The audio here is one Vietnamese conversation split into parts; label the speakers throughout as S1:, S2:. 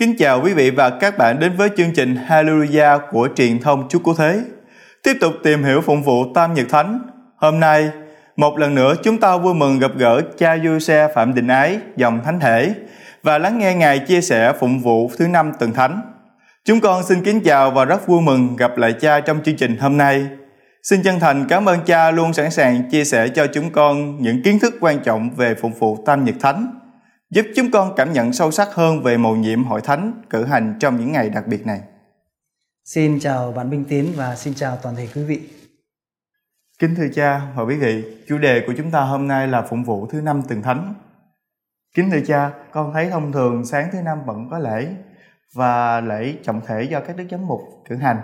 S1: Kính chào quý vị và các bạn đến với chương trình Hallelujah của truyền thông Chúa Cứu Thế. Tiếp tục tìm hiểu phụng vụ Tam Nhật Thánh. Hôm nay, một lần nữa chúng ta vui mừng gặp gỡ cha Du Xe Phạm Đình Ái, dòng Thánh Thể, và lắng nghe Ngài chia sẻ phụng vụ thứ năm tuần Thánh. Chúng con xin kính chào và rất vui mừng gặp lại cha trong chương trình hôm nay. Xin chân thành cảm ơn cha luôn sẵn sàng chia sẻ cho chúng con những kiến thức quan trọng về phụng vụ Tam Nhật Thánh giúp chúng con cảm nhận sâu sắc hơn về mầu nhiệm hội thánh cử hành trong những ngày đặc biệt này.
S2: Xin chào bạn Minh Tiến và xin chào toàn thể quý vị.
S1: Kính thưa cha và quý vị, chủ đề của chúng ta hôm nay là phụng vụ thứ năm tuần thánh. Kính thưa cha, con thấy thông thường sáng thứ năm vẫn có lễ và lễ trọng thể do các đức giám mục cử hành.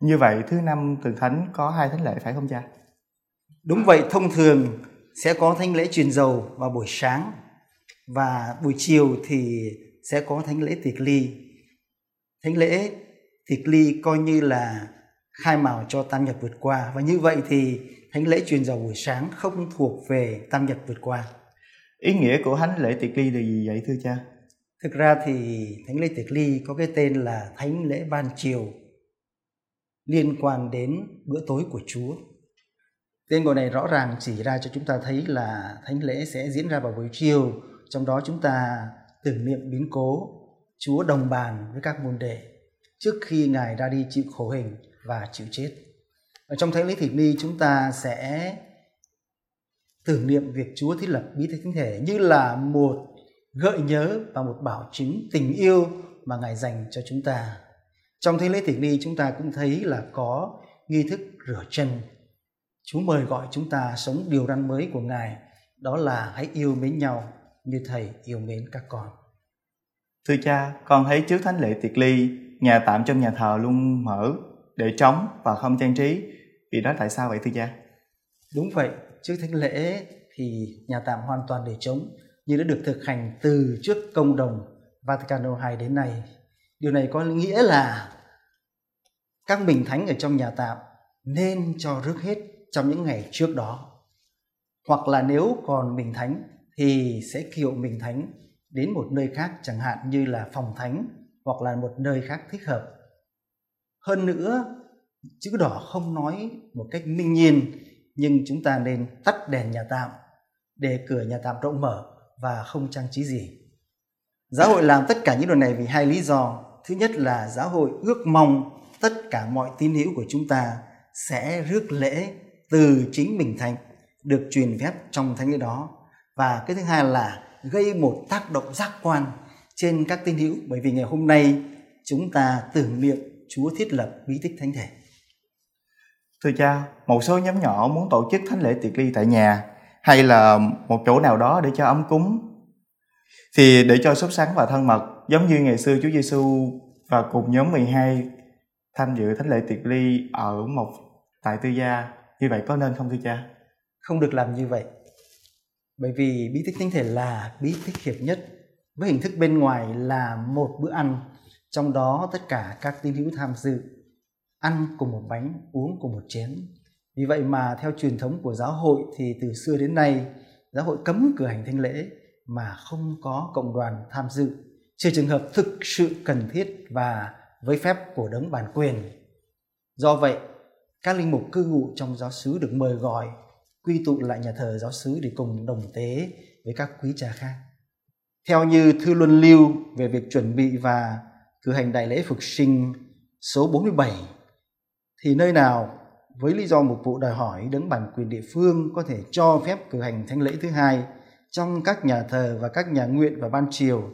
S1: Như vậy thứ năm tuần thánh có hai thánh lễ phải không cha?
S2: Đúng vậy, thông thường sẽ có thánh lễ truyền dầu vào buổi sáng và buổi chiều thì sẽ có thánh lễ tiệc ly. Thánh lễ tiệc ly coi như là khai mào cho tam nhật vượt qua. Và như vậy thì thánh lễ truyền dầu buổi sáng không thuộc về tam nhật vượt qua.
S1: Ý nghĩa của thánh lễ tiệc ly là gì vậy thưa cha?
S2: Thực ra thì thánh lễ tiệc ly có cái tên là thánh lễ ban chiều liên quan đến bữa tối của chúa. Tên gọi này rõ ràng chỉ ra cho chúng ta thấy là thánh lễ sẽ diễn ra vào buổi chiều trong đó chúng ta tưởng niệm biến cố Chúa đồng bàn với các môn đệ trước khi Ngài ra đi chịu khổ hình và chịu chết. Ở trong Thánh lễ Thịt Ni chúng ta sẽ tưởng niệm việc Chúa thiết lập bí tích thánh thể như là một gợi nhớ và một bảo chứng tình yêu mà Ngài dành cho chúng ta. Trong Thánh lễ Thịt Ni chúng ta cũng thấy là có nghi thức rửa chân. Chúa mời gọi chúng ta sống điều răn mới của Ngài, đó là hãy yêu mến nhau như thầy yêu mến các con.
S1: Thưa cha, con thấy trước thánh lễ tiệc ly, nhà tạm trong nhà thờ luôn mở để trống và không trang trí. Vì đó tại sao vậy thưa cha?
S2: Đúng vậy, trước thánh lễ thì nhà tạm hoàn toàn để trống như đã được thực hành từ trước công đồng Vaticano II đến nay. Điều này có nghĩa là các bình thánh ở trong nhà tạm nên cho rước hết trong những ngày trước đó. Hoặc là nếu còn bình thánh thì sẽ kiệu mình thánh đến một nơi khác chẳng hạn như là phòng thánh hoặc là một nơi khác thích hợp. Hơn nữa, chữ đỏ không nói một cách minh nhiên nhưng chúng ta nên tắt đèn nhà tạm để cửa nhà tạm rộng mở và không trang trí gì. Giáo hội làm tất cả những điều này vì hai lý do. Thứ nhất là giáo hội ước mong tất cả mọi tín hữu của chúng ta sẽ rước lễ từ chính mình thành được truyền phép trong thánh lễ đó và cái thứ hai là gây một tác động giác quan trên các tín hữu bởi vì ngày hôm nay chúng ta tưởng niệm Chúa thiết lập bí tích thánh thể.
S1: Thưa cha, một số nhóm nhỏ muốn tổ chức thánh lễ tiệc ly tại nhà hay là một chỗ nào đó để cho ấm cúng thì để cho sốt sắng và thân mật giống như ngày xưa Chúa Giêsu và cùng nhóm 12 tham dự thánh lễ tiệc ly ở một tại tư gia như vậy có nên không thưa cha?
S2: Không được làm như vậy bởi vì bí tích thánh thể là bí tích hiệp nhất, với hình thức bên ngoài là một bữa ăn, trong đó tất cả các tín hữu tham dự ăn cùng một bánh, uống cùng một chén. Vì vậy mà theo truyền thống của giáo hội thì từ xưa đến nay, giáo hội cấm cử hành thánh lễ mà không có cộng đoàn tham dự, trừ trường hợp thực sự cần thiết và với phép của đấng bản quyền. Do vậy, các linh mục cư ngụ trong giáo xứ được mời gọi quy tụ lại nhà thờ giáo xứ để cùng đồng tế với các quý cha khác. Theo như thư luân lưu về việc chuẩn bị và cử hành đại lễ phục sinh số 47 thì nơi nào với lý do mục vụ đòi hỏi đấng bản quyền địa phương có thể cho phép cử hành thánh lễ thứ hai trong các nhà thờ và các nhà nguyện vào ban chiều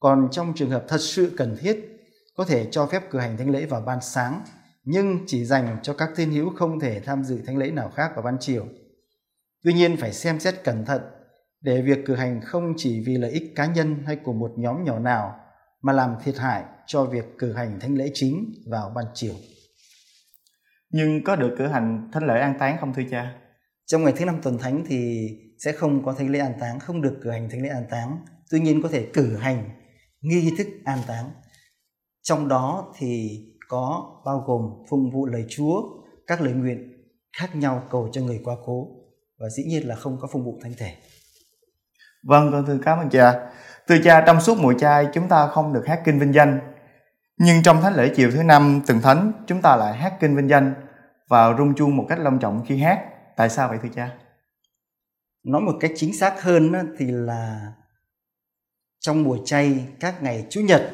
S2: còn trong trường hợp thật sự cần thiết có thể cho phép cử hành thánh lễ vào ban sáng, nhưng chỉ dành cho các thiên hữu không thể tham dự thánh lễ nào khác vào ban chiều Tuy nhiên phải xem xét cẩn thận để việc cử hành không chỉ vì lợi ích cá nhân hay của một nhóm nhỏ nào mà làm thiệt hại cho việc cử hành thánh lễ chính vào ban chiều.
S1: Nhưng có được cử hành thánh lễ an táng không thưa cha?
S2: Trong ngày thứ năm tuần thánh thì sẽ không có thánh lễ an táng, không được cử hành thánh lễ an táng. Tuy nhiên có thể cử hành nghi thức an táng. Trong đó thì có bao gồm phụng vụ lời Chúa, các lời nguyện khác nhau cầu cho người qua cố và dĩ nhiên là không có phụng vụ thánh thể.
S1: Vâng, con thưa cảm ơn cha. Thưa cha, trong suốt mùa chay chúng ta không được hát kinh vinh danh. Nhưng trong thánh lễ chiều thứ năm từng thánh chúng ta lại hát kinh vinh danh và rung chuông một cách long trọng khi hát. Tại sao vậy thưa cha?
S2: Nói một cách chính xác hơn thì là trong mùa chay các ngày Chủ nhật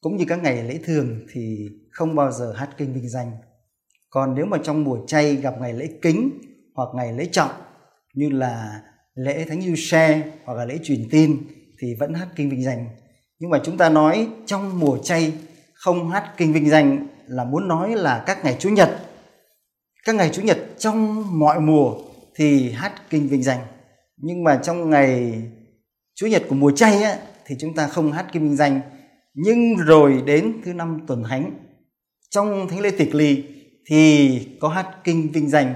S2: cũng như các ngày lễ thường thì không bao giờ hát kinh vinh danh. Còn nếu mà trong mùa chay gặp ngày lễ kính hoặc ngày lễ trọng như là lễ Thánh Du Xe hoặc là lễ truyền tin thì vẫn hát kinh vinh danh. Nhưng mà chúng ta nói trong mùa chay không hát kinh vinh danh là muốn nói là các ngày Chủ nhật. Các ngày Chủ nhật trong mọi mùa thì hát kinh vinh danh. Nhưng mà trong ngày Chủ nhật của mùa chay á, thì chúng ta không hát kinh vinh danh. Nhưng rồi đến thứ năm tuần thánh trong thánh lễ tịch ly thì có hát kinh vinh danh.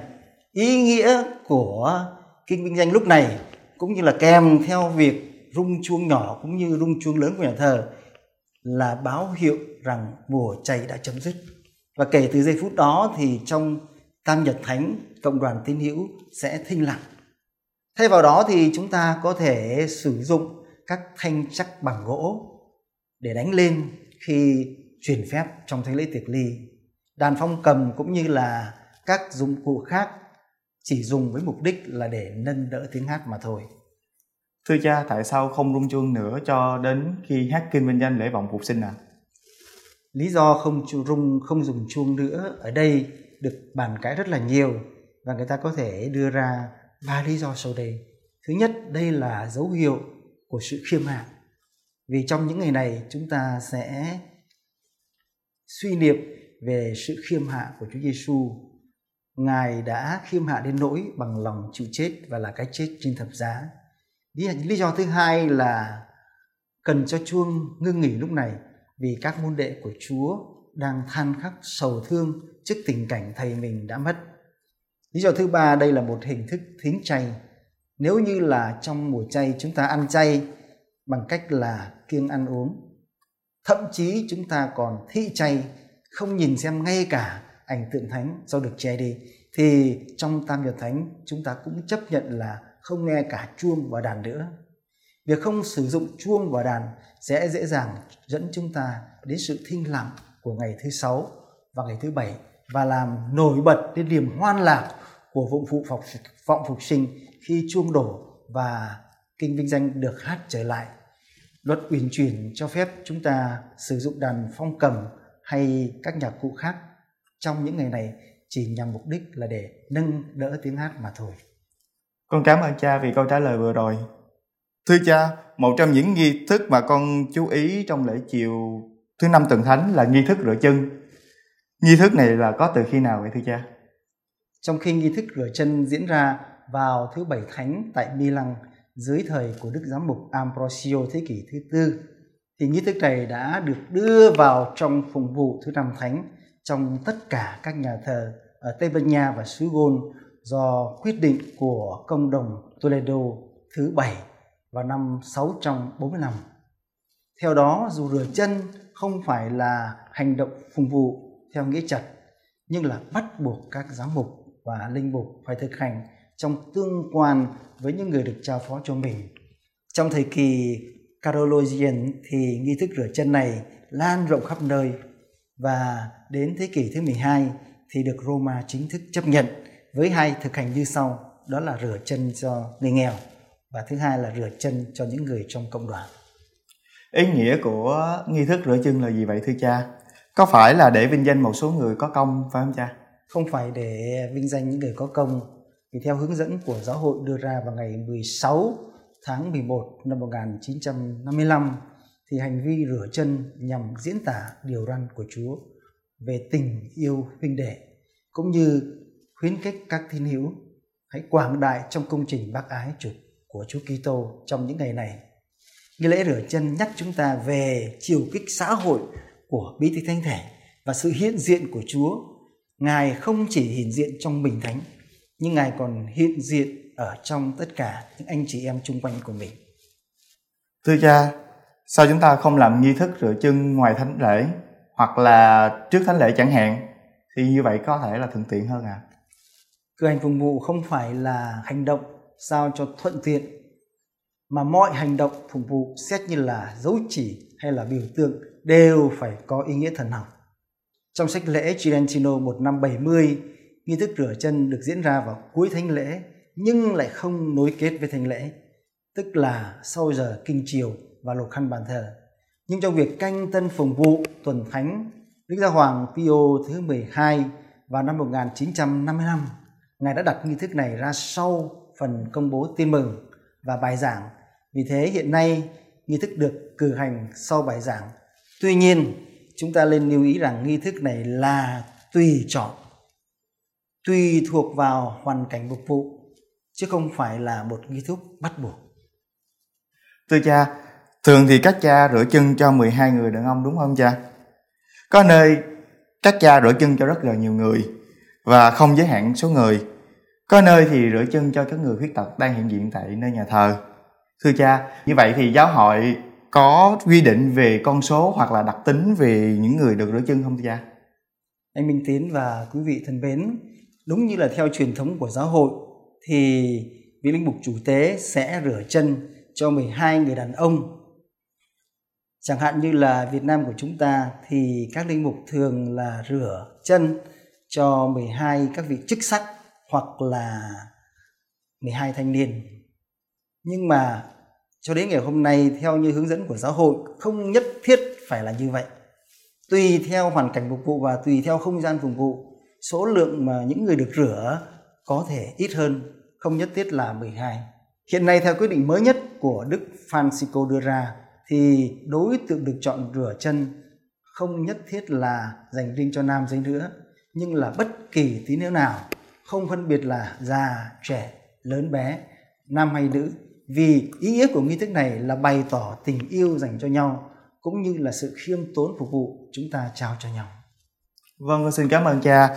S2: Ý nghĩa của kinh vinh danh lúc này, cũng như là kèm theo việc rung chuông nhỏ cũng như rung chuông lớn của nhà thờ, là báo hiệu rằng mùa chay đã chấm dứt. Và kể từ giây phút đó thì trong tam nhật thánh, cộng đoàn tín hữu sẽ thinh lặng. Thay vào đó thì chúng ta có thể sử dụng các thanh chắc bằng gỗ để đánh lên khi truyền phép trong thánh lễ tiệc ly. Đàn phong cầm cũng như là các dụng cụ khác chỉ dùng với mục đích là để nâng đỡ tiếng hát mà thôi.
S1: Thưa cha, tại sao không rung chuông nữa cho đến khi hát kinh vinh danh lễ vọng phục sinh à?
S2: Lý do không rung không dùng chuông nữa ở đây được bàn cãi rất là nhiều và người ta có thể đưa ra ba lý do sau đây. Thứ nhất, đây là dấu hiệu của sự khiêm hạ. Vì trong những ngày này chúng ta sẽ suy niệm về sự khiêm hạ của Chúa Giêsu Ngài đã khiêm hạ đến nỗi bằng lòng chịu chết và là cái chết trên thập giá. Lý do thứ hai là cần cho chuông ngưng nghỉ lúc này vì các môn đệ của Chúa đang than khắc sầu thương trước tình cảnh thầy mình đã mất. Lý do thứ ba, đây là một hình thức thính chay. Nếu như là trong mùa chay chúng ta ăn chay bằng cách là kiêng ăn uống. Thậm chí chúng ta còn thị chay, không nhìn xem ngay cả ảnh tượng thánh do được che đi. Thì trong tam nhật thánh, chúng ta cũng chấp nhận là không nghe cả chuông và đàn nữa. Việc không sử dụng chuông và đàn sẽ dễ dàng dẫn chúng ta đến sự thinh lặng của ngày thứ sáu và ngày thứ bảy và làm nổi bật đến niềm hoan lạc của vụ phụ phục vọng phục sinh khi chuông đổ và kinh vinh danh được hát trở lại. Luật uyển chuyển cho phép chúng ta sử dụng đàn phong cầm hay các nhạc cụ khác trong những ngày này chỉ nhằm mục đích là để nâng đỡ tiếng hát mà thôi.
S1: Con cảm ơn cha vì câu trả lời vừa rồi. Thưa cha, một trong những nghi thức mà con chú ý trong lễ chiều thứ năm tuần thánh là nghi thức rửa chân. Nghi thức này là có từ khi nào vậy thưa cha?
S2: Trong khi nghi thức rửa chân diễn ra vào thứ bảy thánh tại Milan dưới thời của Đức Giám mục Ambrosio thế kỷ thứ tư, thì nghi thức này đã được đưa vào trong phụng vụ thứ năm thánh trong tất cả các nhà thờ ở Tây Ban Nha và xứ Gôn do quyết định của công đồng Toledo thứ bảy vào năm 645. Theo đó, dù rửa chân không phải là hành động phụng vụ theo nghĩa chặt, nhưng là bắt buộc các giám mục và linh mục phải thực hành trong tương quan với những người được trao phó cho mình. Trong thời kỳ Carolingian thì nghi thức rửa chân này lan rộng khắp nơi và đến thế kỷ thứ 12 thì được Roma chính thức chấp nhận với hai thực hành như sau đó là rửa chân cho người nghèo và thứ hai là rửa chân cho những người trong cộng đoàn.
S1: Ý nghĩa của nghi thức rửa chân là gì vậy thưa cha? Có phải là để vinh danh một số người có công phải không cha?
S2: Không phải để vinh danh những người có công vì theo hướng dẫn của giáo hội đưa ra vào ngày 16 tháng 11 năm 1955 thì hành vi rửa chân nhằm diễn tả điều răn của Chúa về tình yêu huynh đệ cũng như khuyến khích các thiên hữu hãy quảng đại trong công trình bác ái chủ của Chúa Kitô trong những ngày này. Nghi lễ rửa chân nhắc chúng ta về chiều kích xã hội của bí tích thánh thể và sự hiện diện của Chúa. Ngài không chỉ hiện diện trong bình thánh, nhưng Ngài còn hiện diện ở trong tất cả những anh chị em chung quanh của mình.
S1: Thưa cha, sao chúng ta không làm nghi thức rửa chân ngoài thánh lễ hoặc là trước thánh lễ chẳng hạn? Thì như vậy có thể là thuận tiện hơn à
S2: cử hành phục vụ không phải là hành động sao cho thuận tiện mà mọi hành động phục vụ xét như là dấu chỉ hay là biểu tượng đều phải có ý nghĩa thần học. Trong sách lễ Tridentino 1570, nghi thức rửa chân được diễn ra vào cuối thánh lễ nhưng lại không nối kết với thánh lễ, tức là sau giờ kinh chiều và lục khăn bàn thờ. Nhưng trong việc canh tân phùng vụ tuần thánh, Đức Giáo Hoàng Pio thứ 12 vào năm 1955, Ngài đã đặt nghi thức này ra sau phần công bố tin mừng và bài giảng. Vì thế hiện nay nghi thức được cử hành sau bài giảng. Tuy nhiên, chúng ta nên lưu ý rằng nghi thức này là tùy chọn, tùy thuộc vào hoàn cảnh phục vụ, chứ không phải là một nghi thức bắt buộc.
S1: Thưa cha, thường thì các cha rửa chân cho 12 người đàn ông đúng không cha? Có nơi các cha rửa chân cho rất là nhiều người và không giới hạn số người. Có nơi thì rửa chân cho các người khuyết tật đang hiện diện tại nơi nhà thờ. Thưa cha, như vậy thì giáo hội có quy định về con số hoặc là đặc tính về những người được rửa chân không thưa cha?
S2: Anh Minh Tiến và quý vị thân mến, đúng như là theo truyền thống của giáo hội thì vị linh mục chủ tế sẽ rửa chân cho 12 người đàn ông. Chẳng hạn như là Việt Nam của chúng ta thì các linh mục thường là rửa chân cho 12 các vị chức sắc hoặc là 12 thanh niên. Nhưng mà cho đến ngày hôm nay theo như hướng dẫn của giáo hội không nhất thiết phải là như vậy. Tùy theo hoàn cảnh phục vụ và tùy theo không gian phục vụ, số lượng mà những người được rửa có thể ít hơn, không nhất thiết là 12. Hiện nay theo quyết định mới nhất của Đức Francisco đưa ra thì đối tượng được chọn rửa chân không nhất thiết là dành riêng cho nam giới nữa nhưng là bất kỳ tín hữu nào không phân biệt là già trẻ lớn bé nam hay nữ vì ý nghĩa của nghi thức này là bày tỏ tình yêu dành cho nhau cũng như là sự khiêm tốn phục vụ chúng ta trao cho nhau
S1: Vâng, con xin cảm ơn cha.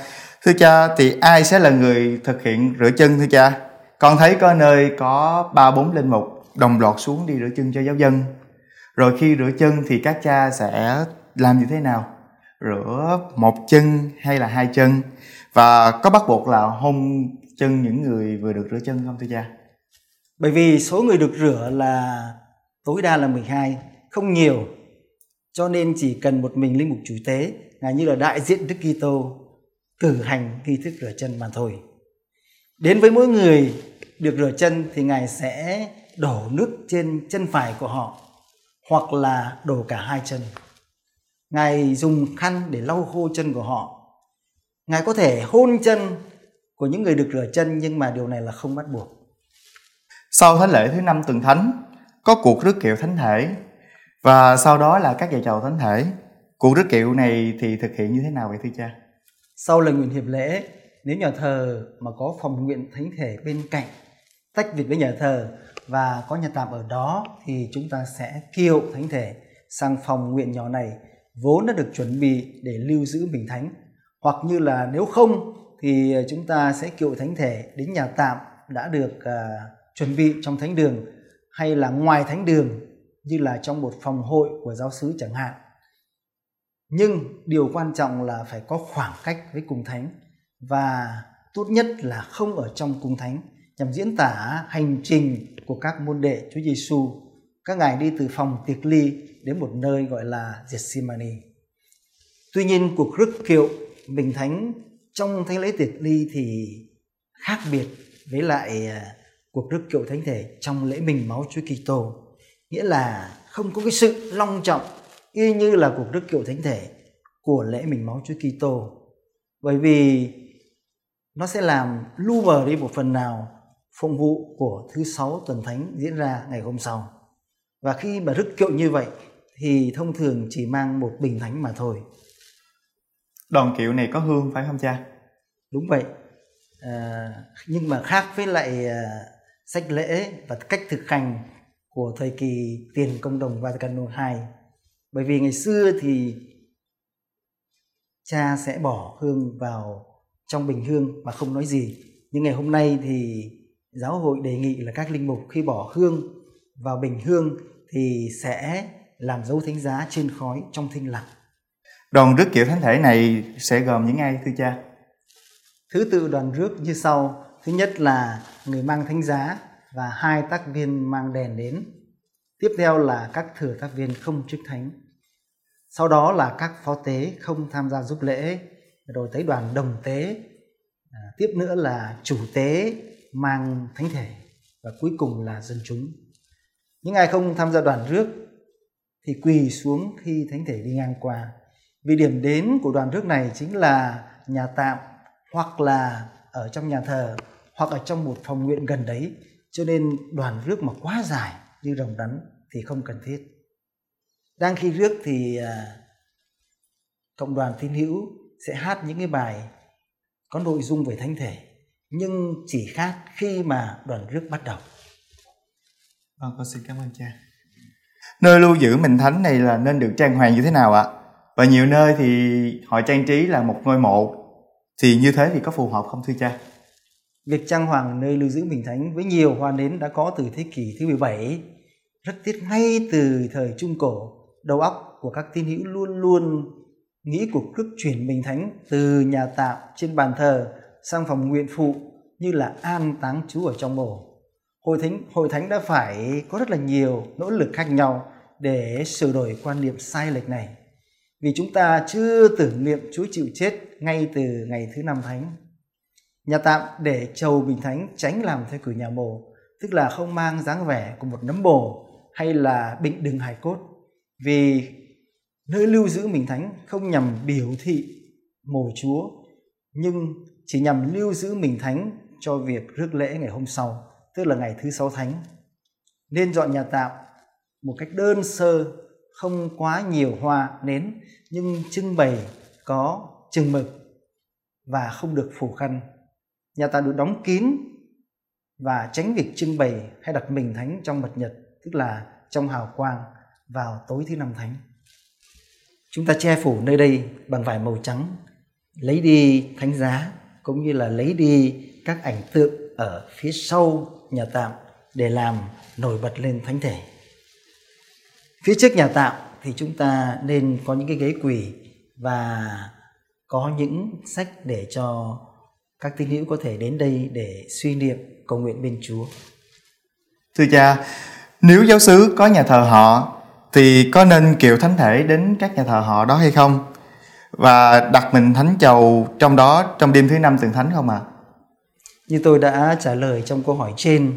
S1: Thưa cha, thì ai sẽ là người thực hiện rửa chân thưa cha? Con thấy có nơi có ba bốn linh mục đồng loạt xuống đi rửa chân cho giáo dân. Rồi khi rửa chân thì các cha sẽ làm như thế nào? Rửa một chân hay là hai chân? Và có bắt buộc là hôn chân những người vừa được rửa chân không thưa cha?
S2: Bởi vì số người được rửa là tối đa là 12, không nhiều. Cho nên chỉ cần một mình linh mục chủ tế, là như là đại diện Đức Kitô cử hành nghi thức rửa chân mà thôi. Đến với mỗi người được rửa chân thì Ngài sẽ đổ nước trên chân phải của họ hoặc là đổ cả hai chân. Ngài dùng khăn để lau khô chân của họ. Ngài có thể hôn chân của những người được rửa chân nhưng mà điều này là không bắt buộc.
S1: Sau thánh lễ thứ năm tuần thánh, có cuộc rước kiệu thánh thể và sau đó là các ngày chầu thánh thể. Cuộc rước kiệu này thì thực hiện như thế nào vậy thưa cha?
S2: Sau lần nguyện hiệp lễ, nếu nhà thờ mà có phòng nguyện thánh thể bên cạnh tách biệt với nhà thờ và có nhà tạm ở đó thì chúng ta sẽ kiệu thánh thể sang phòng nguyện nhỏ này vốn đã được chuẩn bị để lưu giữ bình thánh. Hoặc như là nếu không thì chúng ta sẽ kiệu thánh thể đến nhà tạm đã được uh, chuẩn bị trong thánh đường hay là ngoài thánh đường như là trong một phòng hội của giáo sứ chẳng hạn. Nhưng điều quan trọng là phải có khoảng cách với cung thánh và tốt nhất là không ở trong cung thánh nhằm diễn tả hành trình của các môn đệ Chúa Giêsu. Các ngài đi từ phòng tiệc ly đến một nơi gọi là Gethsemane. Tuy nhiên cuộc rước kiệu bình thánh trong thánh lễ tiệc ly thì khác biệt với lại à, cuộc rước kiệu thánh thể trong lễ mình máu Chúa Kitô, nghĩa là không có cái sự long trọng y như là cuộc rước kiệu thánh thể của lễ mình máu Chúa Kitô. Bởi vì nó sẽ làm lu mờ đi một phần nào phụng vụ của thứ sáu tuần thánh diễn ra ngày hôm sau. Và khi mà rước kiệu như vậy thì thông thường chỉ mang một bình thánh mà thôi.
S1: Đoàn kiệu này có hương phải không cha?
S2: Đúng vậy. À, nhưng mà khác với lại à, sách lễ và cách thực hành của thời kỳ tiền công đồng Vatican II. Bởi vì ngày xưa thì cha sẽ bỏ hương vào trong bình hương mà không nói gì. Nhưng ngày hôm nay thì giáo hội đề nghị là các linh mục khi bỏ hương vào bình hương thì sẽ làm dấu thánh giá trên khói trong thinh lặng.
S1: Đoàn rước kiệu thánh thể này sẽ gồm những ai thưa cha?
S2: Thứ tự đoàn rước như sau. Thứ nhất là người mang thánh giá và hai tác viên mang đèn đến. Tiếp theo là các thừa tác viên không chức thánh. Sau đó là các phó tế không tham gia giúp lễ, rồi tới đoàn đồng tế. À, tiếp nữa là chủ tế mang thánh thể và cuối cùng là dân chúng. Những ai không tham gia đoàn rước thì quỳ xuống khi thánh thể đi ngang qua. Vì điểm đến của đoàn rước này chính là nhà tạm hoặc là ở trong nhà thờ hoặc ở trong một phòng nguyện gần đấy cho nên đoàn rước mà quá dài như rồng rắn thì không cần thiết đang khi rước thì à, cộng đoàn tín hữu sẽ hát những cái bài có nội dung về thánh thể nhưng chỉ khác khi mà đoàn rước bắt đầu.
S1: Vâng con xin cảm ơn cha. Nơi lưu giữ mình thánh này là nên được trang hoàng như thế nào ạ? Và nhiều nơi thì họ trang trí là một ngôi mộ. Thì như thế thì có phù hợp không thưa cha?
S2: Việc trang hoàng nơi lưu giữ Bình Thánh với nhiều hoa nến đã có từ thế kỷ thứ 17. Rất tiếc ngay từ thời Trung Cổ, đầu óc của các tín hữu luôn luôn nghĩ cuộc rước chuyển Bình Thánh từ nhà tạm trên bàn thờ sang phòng nguyện phụ như là an táng chú ở trong mồ, Hội thánh, hội thánh đã phải có rất là nhiều nỗ lực khác nhau để sửa đổi quan niệm sai lệch này. Vì chúng ta chưa tưởng niệm Chúa chịu chết ngay từ ngày thứ năm thánh Nhà tạm để chầu bình thánh tránh làm theo kiểu nhà mồ, tức là không mang dáng vẻ của một nấm bồ hay là bệnh đừng hài cốt. Vì nơi lưu giữ bình thánh không nhằm biểu thị mồ chúa, nhưng chỉ nhằm lưu giữ mình thánh cho việc rước lễ ngày hôm sau, tức là ngày thứ sáu thánh. Nên dọn nhà tạm một cách đơn sơ, không quá nhiều hoa nến, nhưng trưng bày có chừng mực và không được phủ khăn. Nhà ta được đóng kín và tránh việc trưng bày hay đặt mình thánh trong mật nhật tức là trong hào quang vào tối thứ năm thánh. Chúng ta che phủ nơi đây bằng vải màu trắng lấy đi thánh giá cũng như là lấy đi các ảnh tượng ở phía sau nhà tạm để làm nổi bật lên thánh thể phía trước nhà tạm thì chúng ta nên có những cái ghế quỳ và có những sách để cho các tín hữu có thể đến đây để suy niệm cầu nguyện bên Chúa.
S1: Thưa cha, nếu giáo xứ có nhà thờ họ thì có nên kiệu thánh thể đến các nhà thờ họ đó hay không? Và đặt mình thánh chầu trong đó trong đêm thứ năm tuần thánh không ạ? À?
S2: Như tôi đã trả lời trong câu hỏi trên,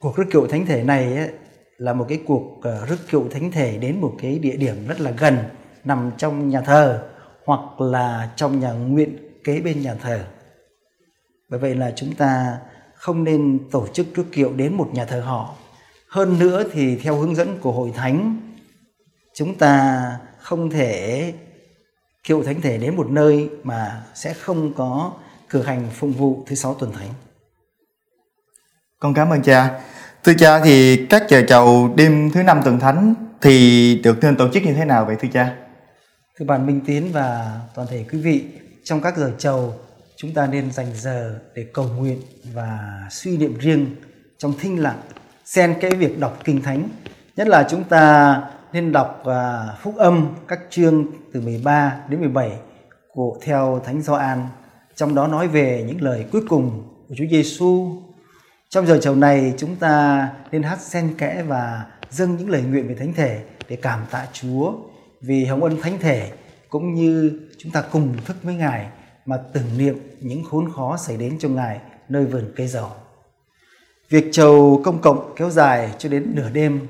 S2: cuộc rước kiệu thánh thể này ấy, là một cái cuộc ờ, rước kiệu thánh thể đến một cái địa điểm rất là gần nằm trong nhà thờ hoặc là trong nhà nguyện kế bên nhà thờ. Bởi vậy là chúng ta không nên tổ chức rước kiệu đến một nhà thờ họ. Hơn nữa thì theo hướng dẫn của hội thánh, chúng ta không thể kiệu thánh thể đến một nơi mà sẽ không có cử hành phụng vụ thứ sáu tuần thánh.
S1: Con cảm ơn cha. Thưa cha thì các giờ chầu đêm thứ năm tuần thánh thì được nên tổ chức như thế nào vậy thưa cha?
S2: Thưa bạn Minh Tiến và toàn thể quý vị, trong các giờ chầu chúng ta nên dành giờ để cầu nguyện và suy niệm riêng trong thinh lặng xen cái việc đọc kinh thánh nhất là chúng ta nên đọc uh, phúc âm các chương từ 13 đến 17 của theo Thánh Gioan trong đó nói về những lời cuối cùng của Chúa Giêsu. Trong giờ chầu này chúng ta nên hát xen kẽ và dâng những lời nguyện về thánh thể để cảm tạ Chúa vì hồng ân thánh thể cũng như chúng ta cùng thức với Ngài mà tưởng niệm những khốn khó xảy đến cho Ngài nơi vườn cây dầu. Việc chầu công cộng kéo dài cho đến nửa đêm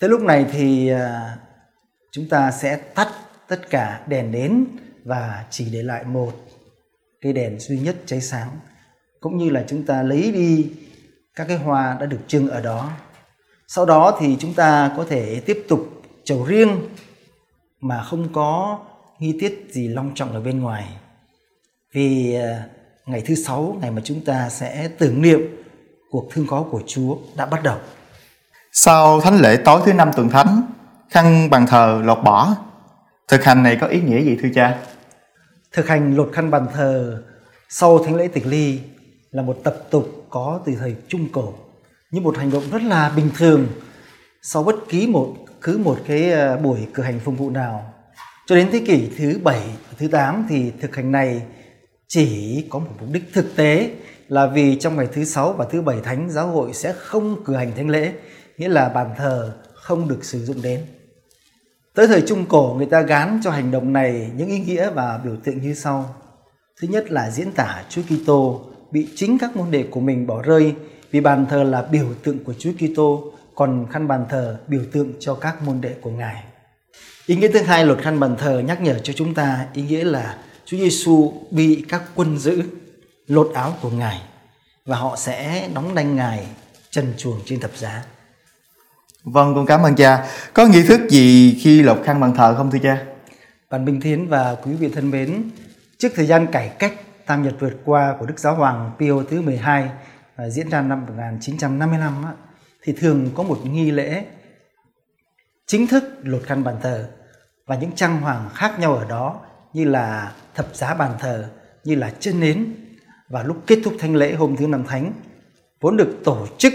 S2: thế lúc này thì à, chúng ta sẽ tắt tất cả đèn nến và chỉ để lại một cây đèn duy nhất cháy sáng cũng như là chúng ta lấy đi các cái hoa đã được trưng ở đó. Sau đó thì chúng ta có thể tiếp tục chầu riêng mà không có nghi tiết gì long trọng ở bên ngoài vì à, ngày thứ sáu, ngày mà chúng ta sẽ tưởng niệm cuộc thương khó của Chúa đã bắt đầu.
S1: Sau thánh lễ tối thứ năm tuần thánh, khăn bàn thờ lột bỏ. Thực hành này có ý nghĩa gì thưa cha?
S2: Thực hành lột khăn bàn thờ sau thánh lễ tịch ly là một tập tục có từ thời Trung Cổ, như một hành động rất là bình thường sau bất kỳ một cứ một cái à, buổi cử hành phục vụ nào cho đến thế kỷ thứ 7, thứ 8 thì thực hành này chỉ có một mục đích thực tế là vì trong ngày thứ sáu và thứ bảy thánh giáo hội sẽ không cử hành thánh lễ, nghĩa là bàn thờ không được sử dụng đến. Tới thời Trung Cổ, người ta gán cho hành động này những ý nghĩa và biểu tượng như sau. Thứ nhất là diễn tả Chúa Kitô bị chính các môn đệ của mình bỏ rơi vì bàn thờ là biểu tượng của Chúa Kitô, còn khăn bàn thờ biểu tượng cho các môn đệ của Ngài. Ý nghĩa thứ hai luật khăn bàn thờ nhắc nhở cho chúng ta ý nghĩa là Chúa Giêsu bị các quân giữ lột áo của Ngài và họ sẽ đóng đanh Ngài trần chuồng trên thập giá.
S1: Vâng, con cảm ơn cha. Có nghi thức gì khi lột khăn bàn thờ không thưa cha?
S2: Bạn minh Thiến và quý vị thân mến, trước thời gian cải cách tam nhật vượt qua của Đức Giáo Hoàng Pio thứ 12 à, diễn ra năm 1955 thì thường có một nghi lễ chính thức lột khăn bàn thờ và những trang hoàng khác nhau ở đó như là thập giá bàn thờ, như là chân nến và lúc kết thúc thánh lễ hôm thứ năm thánh vốn được tổ chức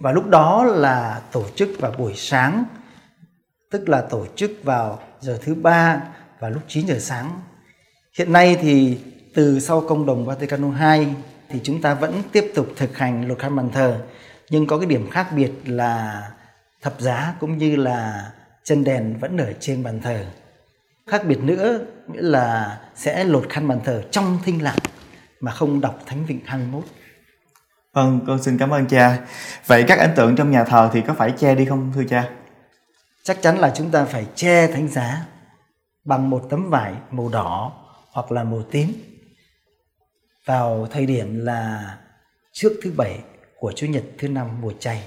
S2: và lúc đó là tổ chức vào buổi sáng, tức là tổ chức vào giờ thứ ba và lúc 9 giờ sáng. Hiện nay thì từ sau công đồng Vatican II thì chúng ta vẫn tiếp tục thực hành luật khăn bàn thờ nhưng có cái điểm khác biệt là thập giá cũng như là chân đèn vẫn ở trên bàn thờ. Khác biệt nữa nghĩa là sẽ lột khăn bàn thờ trong thinh lặng mà không đọc Thánh Vịnh 21.
S1: Vâng, con xin cảm ơn cha. Vậy các ấn tượng trong nhà thờ thì có phải che đi không thưa cha?
S2: Chắc chắn là chúng ta phải che thánh giá bằng một tấm vải màu đỏ hoặc là màu tím vào thời điểm là trước thứ bảy của Chủ nhật thứ năm mùa chay.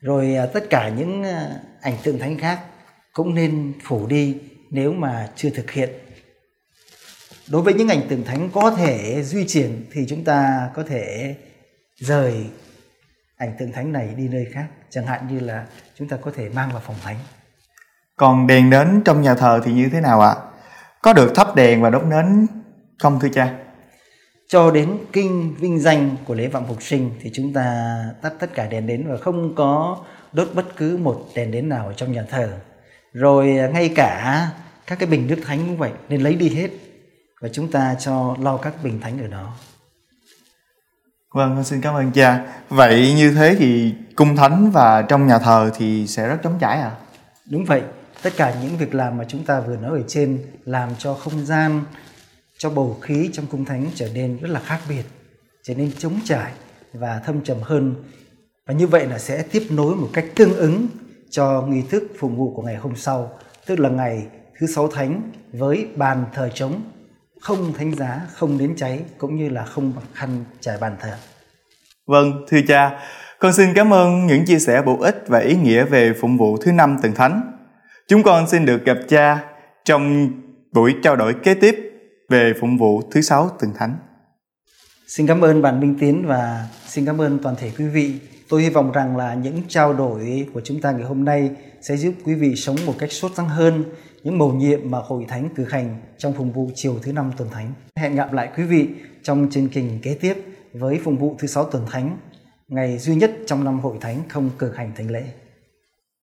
S2: Rồi à, tất cả những à, ảnh tượng thánh khác cũng nên phủ đi nếu mà chưa thực hiện. Đối với những ảnh tượng thánh có thể duy trì thì chúng ta có thể rời ảnh tượng thánh này đi nơi khác. Chẳng hạn như là chúng ta có thể mang vào phòng thánh.
S1: Còn đèn nến trong nhà thờ thì như thế nào ạ? Có được thắp đèn và đốt nến không thưa cha?
S2: cho đến kinh vinh danh của lễ vọng phục sinh thì chúng ta tắt tất cả đèn đến và không có đốt bất cứ một đèn đến nào ở trong nhà thờ rồi ngay cả các cái bình nước thánh cũng vậy nên lấy đi hết và chúng ta cho lau các bình thánh ở đó
S1: Vâng, vâng, xin cảm ơn cha. Vậy như thế thì cung thánh và trong nhà thờ thì sẽ rất trống trải à?
S2: Đúng vậy. Tất cả những việc làm mà chúng ta vừa nói ở trên làm cho không gian cho bầu khí trong cung thánh trở nên rất là khác biệt, trở nên trống trải và thâm trầm hơn. Và như vậy là sẽ tiếp nối một cách tương ứng cho nghi thức phục vụ của ngày hôm sau, tức là ngày thứ sáu thánh với bàn thờ trống, không thánh giá, không đến cháy cũng như là không khăn trải bàn thờ.
S1: Vâng, thưa cha, con xin cảm ơn những chia sẻ bổ ích và ý nghĩa về phụng vụ thứ năm tuần thánh. Chúng con xin được gặp cha trong buổi trao đổi kế tiếp về phụng vụ thứ sáu tuần thánh.
S2: Xin cảm ơn bạn Minh Tiến và xin cảm ơn toàn thể quý vị. Tôi hy vọng rằng là những trao đổi của chúng ta ngày hôm nay sẽ giúp quý vị sống một cách sốt sắng hơn những mầu nhiệm mà Hội Thánh cử hành trong phụng vụ chiều thứ năm tuần thánh. Hẹn gặp lại quý vị trong chương trình kế tiếp với phụng vụ thứ sáu tuần thánh, ngày duy nhất trong năm Hội Thánh không cử hành thánh lễ.